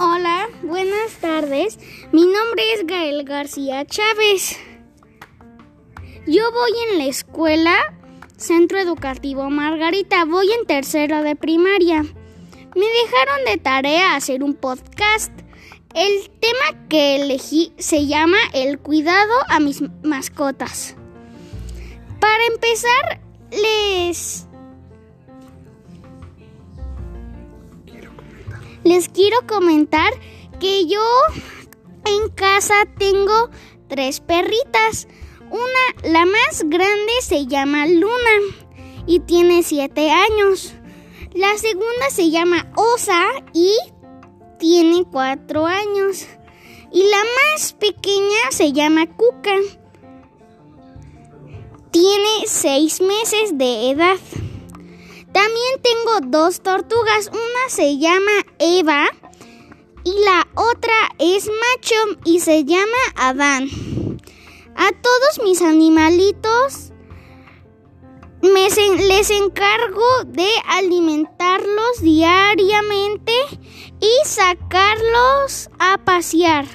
Hola, buenas tardes. Mi nombre es Gael García Chávez. Yo voy en la escuela Centro Educativo Margarita. Voy en tercero de primaria. Me dejaron de tarea hacer un podcast. El tema que elegí se llama El cuidado a mis mascotas. Para empezar, les les quiero comentar que yo en casa tengo tres perritas. Una, la más grande se llama Luna y tiene siete años. La segunda se llama Osa y tiene cuatro años. Y la más pequeña se llama Cuca. Tiene seis meses de edad. También tengo dos tortugas. Una se llama Eva y la otra es macho y se llama Adán. A todos mis animalitos me les encargo de alimentarlos diariamente y sacarlos a pasear.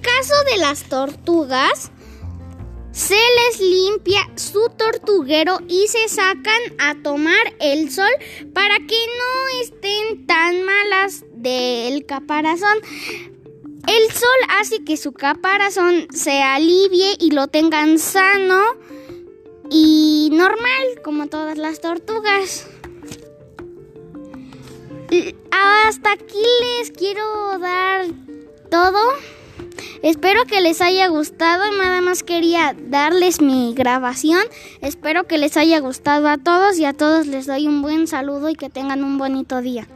Caso de las tortugas, se les limpia su tortuguero y se sacan a tomar el sol para que no estén tan malas del caparazón. El sol hace que su caparazón se alivie y lo tengan sano y normal como todas las tortugas. Hasta aquí les quiero dar todo. Espero que les haya gustado. Nada más quería darles mi grabación. Espero que les haya gustado a todos y a todos les doy un buen saludo y que tengan un bonito día.